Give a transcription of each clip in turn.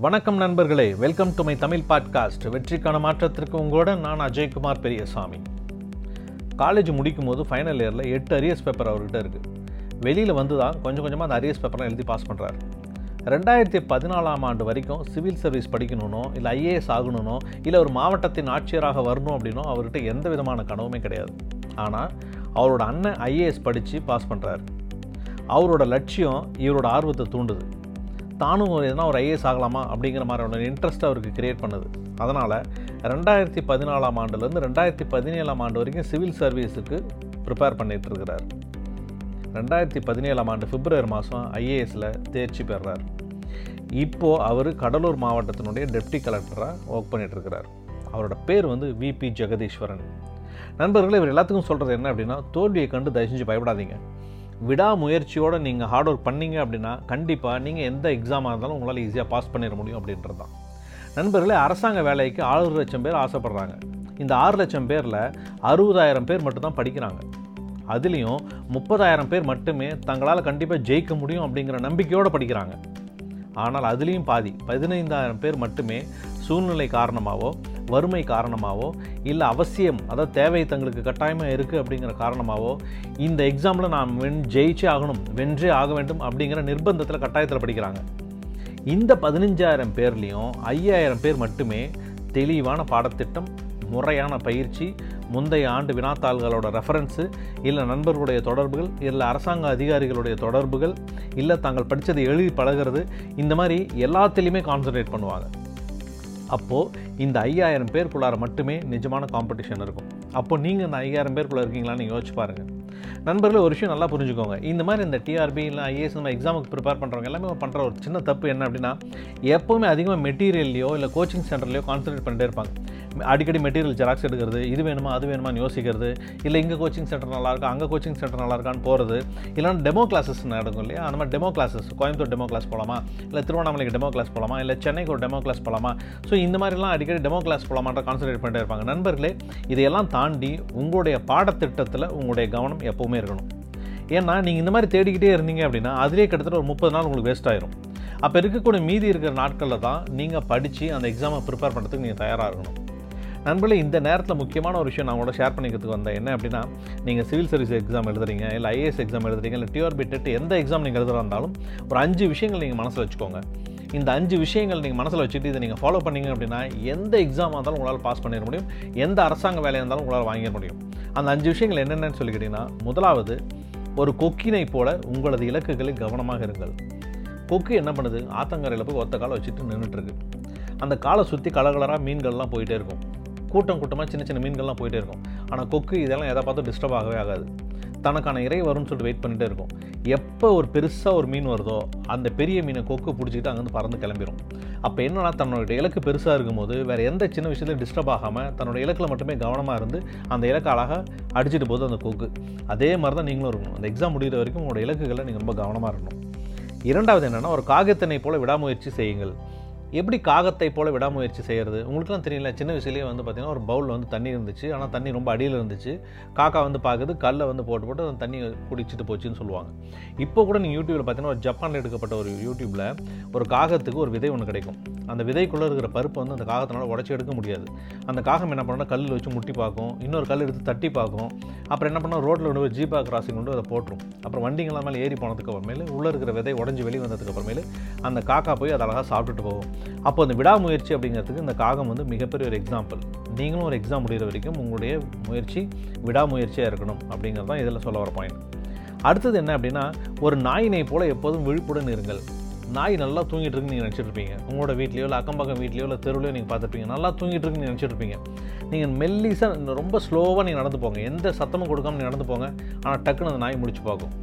வணக்கம் நண்பர்களே. Welcome to my Tamil podcast வெற்றிக்கான மாற்றத்திற்கு உங்களோட நான் அஜய்குமார் பெரியசாமி. காலேஜ் முடிக்கும் போது ஃபைனல் இயரில் எட்டு அரியர்ஸ் பேப்பர் அவர்கிட்ட இருக்குது வெளியில் வந்து தான் கொஞ்சம் கொஞ்சமாக அந்த அரியர்ஸ் பேப்பர்லாம் எழுதி பாஸ் பண்ணுறாரு ரெண்டாயிரத்தி பதினாலாம் ஆண்டு வரைக்கும் சிவில் சர்வீஸ் படிக்கணும்னோ இல்லை ஐஏஎஸ் ஆகணுனோ இல்லை ஒரு மாவட்டத்தின் ஆட்சியராக வரணும் அப்படின்னோ அவர்கிட்ட எந்த விதமான கனவுமே கிடையாது. ஆனால் அவரோட அண்ணன் ஐஏஎஸ் படித்து பாஸ் பண்ணுறாரு அவரோட லட்சியம் இவரோட ஆர்வத்தை தூண்டுது. தானும் எதனா ஒரு ஐஏஎஸ் ஆகலாமா அப்படிங்கிற மாதிரியான இன்ட்ரெஸ்ட் அவருக்கு கிரியேட் பண்ணுது. அதனால் ரெண்டாயிரத்தி பதினாலாம் ஆண்டுலேருந்து ரெண்டாயிரத்தி பதினேழாம் ஆண்டு வரைக்கும் சிவில் சர்வீஸுக்கு ப்ரிப்பேர் பண்ணிகிட்டு இருக்கிறார். ரெண்டாயிரத்தி பதினேழாம் ஆண்டு பிப்ரவரி மாதம் ஐஏஎஸில் தேர்ச்சி பெறுறார் இப்போது அவர் கடலூர் மாவட்டத்தினுடைய டெப்டி கலெக்டராக ஒர்க் பண்ணிகிட்ருக்கிறார் அவரோட பேர் வந்து விபி ஜெகதீஸ்வரன் நண்பர்களே இவர் எல்லாத்துக்கும் சொல்கிறது என்ன அப்படின்னா தோல்வியை கண்டு தயவு செஞ்சு பயப்படாதீங்க. விடாமுயற்சியோடு நீங்கள் ஹார்ட் ஒர்க் பண்ணீங்க அப்படின்னா கண்டிப்பாக நீங்கள் எந்த எக்ஸாமாக இருந்தாலும் உங்களால் ஈஸியாக பாஸ் பண்ணிட முடியும் அப்படின்றது தான். நண்பர்களே அரசாங்க வேலைக்கு ஆறு லட்சம் பேர் ஆசைப்படுறாங்க. இந்த ஆறு லட்சம் பேரில் அறுபதாயிரம் பேர் மட்டும்தான் படிக்கிறாங்க. அதுலேயும் முப்பதாயிரம் பேர் மட்டுமே தங்களால் கண்டிப்பாக ஜெயிக்க முடியும் அப்படிங்கிற நம்பிக்கையோடு படிக்கிறாங்க. ஆனால் அதுலேயும் பாதி பதினைந்தாயிரம் பேர் மட்டுமே சூழ்நிலை காரணமாகவோ வறுமை காரணமாகவோ இல்லை அவசியம் அதாவது தேவை தங்களுக்கு கட்டாயமாக இருக்குது அப்படிங்கிற காரணமாகவோ இந்த எக்ஸாமில் நான் வென் ஜெயிச்சே ஆகணும் வென்றே ஆக வேண்டும் அப்படிங்கிற நிர்பந்தத்தில் கட்டாயத்தில் படிக்கிறாங்க. இந்த பதினஞ்சாயிரம் பேர்லேயும் ஐயாயிரம் பேர் மட்டுமே தெளிவான பாடத்திட்டம் முறையான பயிற்சி முந்தைய ஆண்டு வினாத்தாள்களோட ரெஃபரன்ஸு இல்லை நண்பர்களுடைய தொடர்புகள் இல்லை அரசாங்க அதிகாரிகளுடைய தொடர்புகள் இல்லை தாங்கள் படித்ததை எழுதி பழகிறது இந்த மாதிரி எல்லாத்துலேயுமே கான்சன்ட்ரேட் பண்ணுவாங்க. அப்போது இந்த ஐயாயிரம் பேருக்குள்ளார மட்டுமே நிஜமான காம்படிஷன் இருக்கும். அப்போ நீங்கள் இந்த ஐயாயிரம் பேருக்குள்ளே இருக்கீங்களான்னு யோசிச்சு பாருங்கள் நண்பர்களே ஒரு விஷயம் நல்லா புரிஞ்சுக்கோங்க. இந்த மாதிரி இந்த டிஆர்பி இல்லை ஐஏஎஸ் நம்ம எக்ஸாமுக்கு ப்ரிப்பேர் பண்ணுறவங்க எல்லாமே பண்ணுற ஒரு சின்ன தப்பு என்ன அப்படின்னா எப்போவுமே அதிகமாக மெட்டீரியல்லையோ இல்லை கோச்சிங் சென்டர்லையோ கான்சன்ட்ரேட் பண்ணிட்டே இருப்பாங்க. அடிக்கடி மெட்டீரியல் ஜெராக்ஸ் எடுக்கிறது இது வேணுமா அது வேணுமான்னு யோசிக்கிறது. இல்லை இங்கே கோச்சிங் சென்டர் நல்லாயிருக்கா அங்கே கோச்சிங் சென்டர் நல்லாயிருக்கான்னு போகிறது இல்லைன்னா டெமோ கிளாஸஸ் நடக்கும் இல்லையா? அந்த மாதிரி demo classes Coimbatore demo class போகலாமா இல்லை திருவண்ணாமலைக்கு டெமோ கிளாஸ் போகலாமா இல்லை சென்னைக்கு ஒரு டெமோ கிளாஸ் போகலாமா ஸோ இந்த மாதிரிலாம் அடிக்கடி டெமோ கிளாஸ் போகலாமான்ற கான்சன்ட்ரேட் பண்ணிட்டே இருப்பாங்க. நண்பர்களே இதையெல்லாம் தாண்டி உங்களுடைய பாடத்திட்டத்தில் உங்களுடைய கவனம் எப்போவுமே இருக்கணும். ஏன்னா நீங்கள் இந்த மாதிரி தேடிக்கிட்டே இருந்தீங்க அப்படின்னா அதிலே கிட்டத்தட்ட ஒரு முப்பது நாள் உங்களுக்கு வேஸ்ட் ஆயிரும். அப்போ இருக்கக்கூடிய மீதி இருக்கிற நாட்களில் தான் நீங்கள் படித்து அந்த எக்ஸாமை ப்ரிப்பேர் பண்ணுறதுக்கு நீங்கள் தயாராக இருக்கணும். நண்பர்களே இந்த நேரத்தில் முக்கியமான ஒரு விஷயம் நான் கூட ஷேர் பண்ணிக்கிறதுக்கு வந்தேன். என்ன அப்படின்னா நீங்கள் சிவில் சர்வீஸ் எக்ஸாம் எழுதுறீங்க இல்லை ஐஏஎஸ் எக்ஸாம் எழுதுறீங்க இல்லை டிஆர்பி டெட் எந்த எக்ஸாம் நீங்கள் எழுதுறா இருந்தாலும் ஒரு அஞ்சு விஷயங்கள் நீங்கள் மனசில் வச்சுக்கோங்க. இந்த அஞ்சு விஷயங்கள் நீங்கள் மனசில் வச்சுட்டு இதை நீங்கள் ஃபாலோ பண்ணீங்க அப்படின்னா எந்த எக்ஸாமாக இருந்தாலும் உங்களால் பாஸ் பண்ணிட முடியும். எந்த அரசாங்க வேலையாக இருந்தாலும் உங்களால் வாங்கிட முடியும். அந்த அஞ்சு விஷயங்கள் என்னென்னு சொல்லிக்கிட்டிங்கன்னா முதலாவது ஒரு கொக்கினை போல உங்களது இலக்குகளில் கவனமாக இருங்கள். கொக்கு என்ன பண்ணுது? ஆத்தங்கரையில் போய் ஒத்த காலை வச்சுட்டு நின்றுட்டுருக்கு அந்த காலை சுற்றி கலகலராக மீன்கள்லாம் போயிட்டே இருக்கும். கூட்டம் கூட்டமாக சின்ன சின்ன மீன்கள்லாம் போயிட்டே இருக்கும். ஆனால் கொக்கு இதெல்லாம் எதை பார்த்தும் டிஸ்டர்ப் ஆகவே ஆகாது. தனக்கான இறை வரும்னு சொல்லிட்டு வெயிட் பண்ணிகிட்டே இருக்கும். எப்போ ஒரு பெருசாக ஒரு மீன் வருதோ அந்த பெரிய மீனை கொக்கு பிடிச்சிக்கிட்டு அங்கேருந்து பறந்து கிளம்பிடும் அப்போ என்னன்னா தன்னோட இலக்கு பெருசாக இருக்கும்போது வேறு எந்த சின்ன விஷயத்தையும் டிஸ்டர்ப் ஆகாமல் தன்னோட இலக்கில் மட்டுமே கவனமாக இருந்து அந்த இலக்கை அழகாக அடிச்சிட்டு போகுது அந்த கொக்கு. அதே மாதிரி தான் நீங்களும் இருக்கணும். அந்த எக்ஸாம் முடிகிற வரைக்கும் உங்களோட இலக்குகளை நீங்கள் ரொம்ப கவனமாக இருக்கணும். இரண்டாவது என்னென்னா ஒரு காகத்தினை போல விடாமுயற்சி செய்யுங்கள். எப்படி காகத்தை போல விடாமுயற்சி செய்கிறது உங்களுக்குலாம் தெரியல சின்ன வயசுலேயே வந்து பார்த்திங்கன்னா ஒரு பவுலில் வந்து தண்ணி இருந்துச்சு. ஆனால் தண்ணி ரொம்ப அடியில் இருந்துச்சு. காக்கா வந்து பார்க்குது கல்லை வந்து போட்டு போட்டு அந்த தண்ணி குடிச்சிட்டு போச்சுன்னு சொல்லுவாங்க. இப்போ கூட நீங்கள் யூடியூப்பில் பார்த்தீங்கன்னா ஒரு ஜப்பானில் எடுக்கப்பட்ட ஒரு யூடியூப்பில் ஒரு காகத்துக்கு ஒரு விதை ஒன்று கிடைக்கும். அந்த விதைக்குள்ளே இருக்கிற பருப்பை வந்து அந்த காகத்தினால உடச்சி எடுக்க முடியாது. அந்த காகம் என்ன பண்ணால் கல்லில் வச்சு முட்டி பார்க்கும் இன்னொரு கல் எடுத்து தட்டி பார்க்கும் அப்புறம் என்ன பண்ணால் ரோட்டில் கொண்டு போய் ஜீப்பா கிராசிங் கொண்டு அதை போட்டுரும். அப்புறம் வண்டிங்கெல்லாம் மேலே ஏறி போனதுக்கு அப்புறமேலு உள்ளே இருக்கிற விதை உடஞ்சி வெளியே வந்ததுக்கு அப்புறமேலு அந்த காக்கா போய் அதை அழகாக சாப்பிட்டுட்டு போகும். அப்போ அந்த விடாமுயற்சி அப்படிங்கிறதுக்கு இந்த காகம் வந்து மிகப்பெரிய ஒரு எக்ஸாம்பிள் நீங்களும் ஒரு எக்ஸாம் முடிகிற வரைக்கும் உங்களுடைய முயற்சி விடாமுயற்சியாக இருக்கணும் அப்படிங்கிறது தான் இதில் சொல்ல வர பாயிண்ட் அடுத்தது என்ன அப்படின்னா ஒரு நாயினை போல் எப்போதும் விழிப்புடன் இருங்கள். நாய் நல்லா தூங்கிட்டு இருக்குன்னு நீங்கள் நினச்சிட்டு இருப்பீங்க. உங்களோட வீட்லையோ இல்லை அக்கம் பக்கம் வீட்லையோ இல்லை தெருவிலையோ நீங்கள் பார்த்துருப்பீங்க. நல்லா தூங்கிட்டு இருக்குன்னு நினச்சிட்டு இருப்பீங்க. நீங்கள் மெல்லிசாக ரொம்ப ஸ்லோவாக நீங்கள் நடந்து போங்க. எந்த சத்தமும் கொடுக்காம நீங்கள் நடந்து போங்க. ஆனால் டக்குன்னு அந்த நாய் முடிச்சு பார்க்கும்.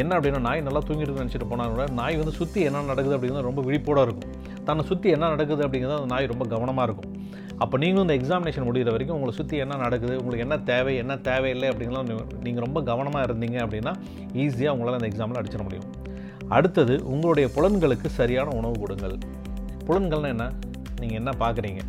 என்ன அப்படின்னா நாய் நல்லா தூங்கிட்டு நினச்சிட்டு போனால் கூட நாய் வந்து சுற்றி என்ன நடக்குது அப்படிங்கிறது ரொம்ப விழிப்போடு இருக்கும். தன்னை சுற்றி என்ன நடக்குது அப்படிங்கிறது அந்த நாய் ரொம்ப கவனமாக இருக்கும். அப்போ நீங்களும் இந்த எக்ஸாமினேஷன் முடிகிற வரைக்கும் உங்களை சுற்றி என்ன நடக்குது உங்களுக்கு என்ன தேவை என்ன தேவையில்லை அப்படிங்கலாம் நீங்கள் ரொம்ப கவனமாக இருந்தீங்க அப்படின்னா ஈஸியாக உங்களால் அந்த எக்ஸாமில் அடிச்சிட முடியும். அடுத்தது உங்களுடைய புலன்களுக்கு சரியான உணவு கொடுங்கள். புலன்கள்னால் என்ன? நீங்கள் என்ன பார்க்குறீங்க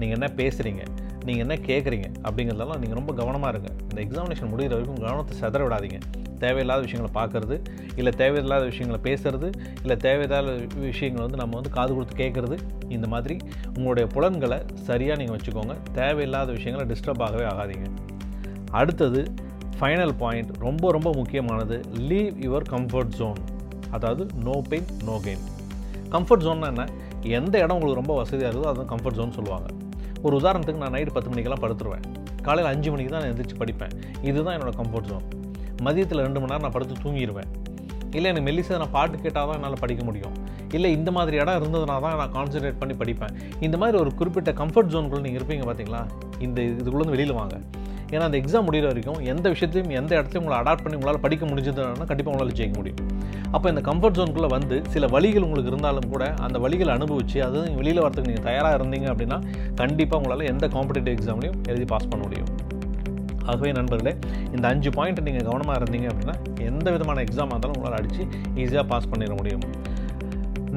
நீங்கள் என்ன பேசுகிறீங்க நீங்கள் என்ன கேட்குறீங்க அப்படிங்கிறதெல்லாம் நீங்கள் ரொம்ப கவனமாக இருங்க. இந்த எக்ஸாமினேஷன் முடிகிற வரைக்கும் கவனத்தை செதற விடாதீங்க. தேவையில்லாத விஷயங்களை பார்க்குறது இல்லை தேவையில்லாத விஷயங்களை பேசுகிறது இல்லை தேவையில்லாத விஷயங்களை வந்து நம்ம வந்து காது கொடுத்து கேட்குறது இந்த மாதிரி உங்களுடைய புலன்களை சரியாக நீங்கள் வச்சுக்கோங்க. தேவையில்லாத விஷயங்களை டிஸ்டர்ப் ஆகவே ஆகாதீங்க. அடுத்தது ஃபைனல் பாயிண்ட் ரொம்ப ரொம்ப முக்கியமானது லீவ் யுவர் கம்ஃபர்ட் ஜோன் அதாவது no pain no gain comfort ஜோன்னா என்ன? எந்த இடம் உங்களுக்கு ரொம்ப வசதியாக இருக்குதோ அதுதான் கம்ஃபர்ட் ஜோன் சொல்லுவாங்க. ஒரு உதாரணத்துக்கு நான் நைட்டு பத்து மணிக்கெல்லாம் படுத்துருவேன். காலையில் அஞ்சு மணிக்கு தான் நான் எந்திரிச்சு படிப்பேன். இதுதான் என்னோடய கம்ஃபர்ட் ஜோன் மதியத்தில் ரெண்டு மணி நேரம் நான் படுத்து தூங்கிடுவேன் இல்லை எனக்கு மெல்லிசை நான் பாட்டு கேட்டால் தான் என்னால் படிக்க முடியும். இல்லை இந்த மாதிரி இடம் இருந்ததுனா தான் நான் கான்சன்ட்ரேட் பண்ணி படிப்பேன். இந்த மாதிரி ஒரு குறிப்பிட்ட கம்ஃபர்ட் ஜோனுக்குள்ளே நீங்கள் இருப்பீங்க பார்த்தீங்களா இந்த இதுக்குள்ளேருந்து வெளியில் வாங்க. ஏன்னா அந்த எக்ஸாம் முடிகிற வரைக்கும் எந்த விஷயத்தையும் எந்த இடத்தையும் உங்களை அடாப்ட் பண்ணி உங்களால் படிக்க முடிஞ்சதுன்னா கண்டிப்பாக உங்களால் ஜெயிக்க முடியும். அப்போ இந்த கம்ஃபர்ட் ஜோனுக்குள்ளே வந்து சில வழிகள் உங்களுக்கு இருந்தாலும் கூட அந்த வழிகளை அனுபவித்து அது வெளியில் வரதுக்கு நீங்கள் தயாராக இருந்தீங்க அப்படின்னா கண்டிப்பாக உங்களால் எந்த காம்படிட்டிவ் எக்ஸாம்லையும் எழுதி பாஸ் பண்ண முடியும். ஆகவே நண்பர்களே இந்த அஞ்சு பாயிண்ட் நீங்கள் கவனமாக இருந்தீங்க அப்படின்னா எந்த விதமான எக்ஸாமாக இருந்தாலும் உங்களால் அடித்து ஈஸியாக பாஸ் பண்ணிட முடியும்.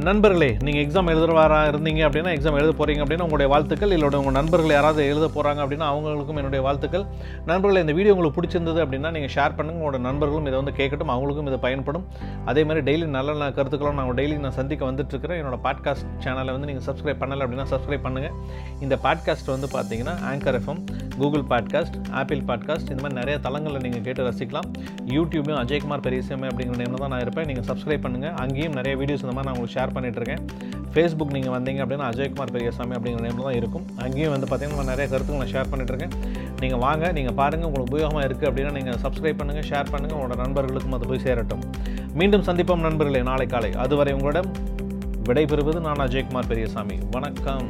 நண்பர்களே நீங்கள் எக்ஸாம் எழுதுறவாரா இருந்தீங்க அப்படின்னா எக்ஸாம் எழுத போகிறீங்க அப்படின்னா உங்களுடைய வாழ்த்துக்கள். இல்லை உங்கள் நண்பர்கள் யாராவது எழுத போகிறாங்க அப்படின்னா அவங்களுக்கும் என்னுடைய வாழ்த்துக்கள். நண்பர்களே இந்த வீடியோ உங்களுக்கு பிடிச்சிருந்தது அப்படின்னா நீங்கள் ஷேர் பண்ணுங்கள் உங்களோட நண்பர்களும் இதை வந்து கேட்கட்டும் அவங்களுக்கும் இது பயன்படும். அதே மாதிரி டெய்லி நல்ல நல்ல கருத்துக்களும் நான் டெய்லி நான் சந்திக்க வந்துட்டுருக்கிறேன். என்னோட பாட்காஸ்ட் சேனலை வந்து நீங்கள் சப்ஸ்கிரைப் பண்ணலை அப்படின்னா சப்ஸ்கிரைப் பண்ணுங்கள் இந்த பாட்காஸ்ட் வந்து பார்த்தீங்கன்னா anchor FM Google podcast Apple podcast இந்த மாதிரி நிறைய தளங்களில் நீங்கள் கேட்டு ரசிக்கலாம். யூடியூப்லையும் அஜய்குமார் பெரியசாமி அப்படிங்கிற நேம் தான் நான் இருப்பேன். நீங்கள் சப்ஸ்கிரைப் பண்ணுங்கள் அங்கேயும் நிறைய வீடியோஸ் இந்த மாதிரி நான் உங்களுக்கு ஷேர் பண்ணிகிட்ருக்கேன் ஃபேஸ்புக் நீங்கள் வந்தீங்க அப்படின்னா அஜய்குமார் பெரியசாமி அப்படிங்கிற நேமில் தான் இருக்கும். அங்கேயும் வந்து பார்த்திங்கன்னா நிறைய கருத்துக்கள் நான் ஷேர் பண்ணிகிட்ருக்கேன் நீங்கள் வாங்க நீங்கள் பாருங்கள் உங்களுக்கு உபயோகமாக இருக்குது அப்படின்னா நீங்கள் சப்ஸ்கிரைப் பண்ணுங்கள் ஷேர் பண்ணுங்கள் உங்களோட நண்பர்களுக்கும் அது போய் சேரட்டும். மீண்டும் சந்திப்போம் நண்பர்களே நாளை காலை. அதுவரை உங்களிடம் விடைபெறுவது நான் அஜய்குமார் பெரியசாமி. வணக்கம்.